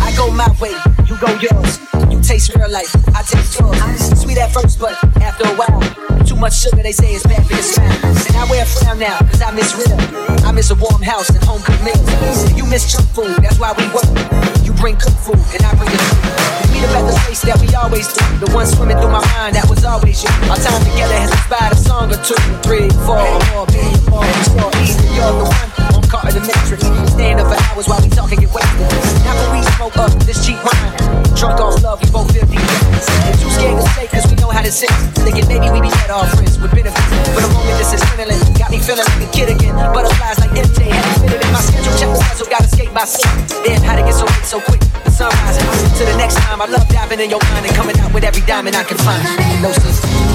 I go my way, you go yours. You taste real life, I taste yours. Honestly, sweet at first, but after a while, too much sugar they say is bad for your smile. And I wear a frown now, cause I miss real. I miss a warm house and home cooked meals. You miss junk food, that's why we work. You bring cooked food, and I bring it meet up at the place that we always do. The one swimming through my mind that was always you. Our time together has inspired a song or two, three, four, more. this cheap wine. Drunk off love, we both 50 seconds. We're too scared to say cause we know how this is. Thinking maybe we be better off friends with benefits. But the moment this is finland, got me feeling like a kid again. Butterflies like MJ, had to fit it in my schedule. Check the schedule, gotta skate by sleep. Then how to get so late so quick. The sun rising. To the next time, I love diving in your mind and coming out with every diamond I can find. No sleep.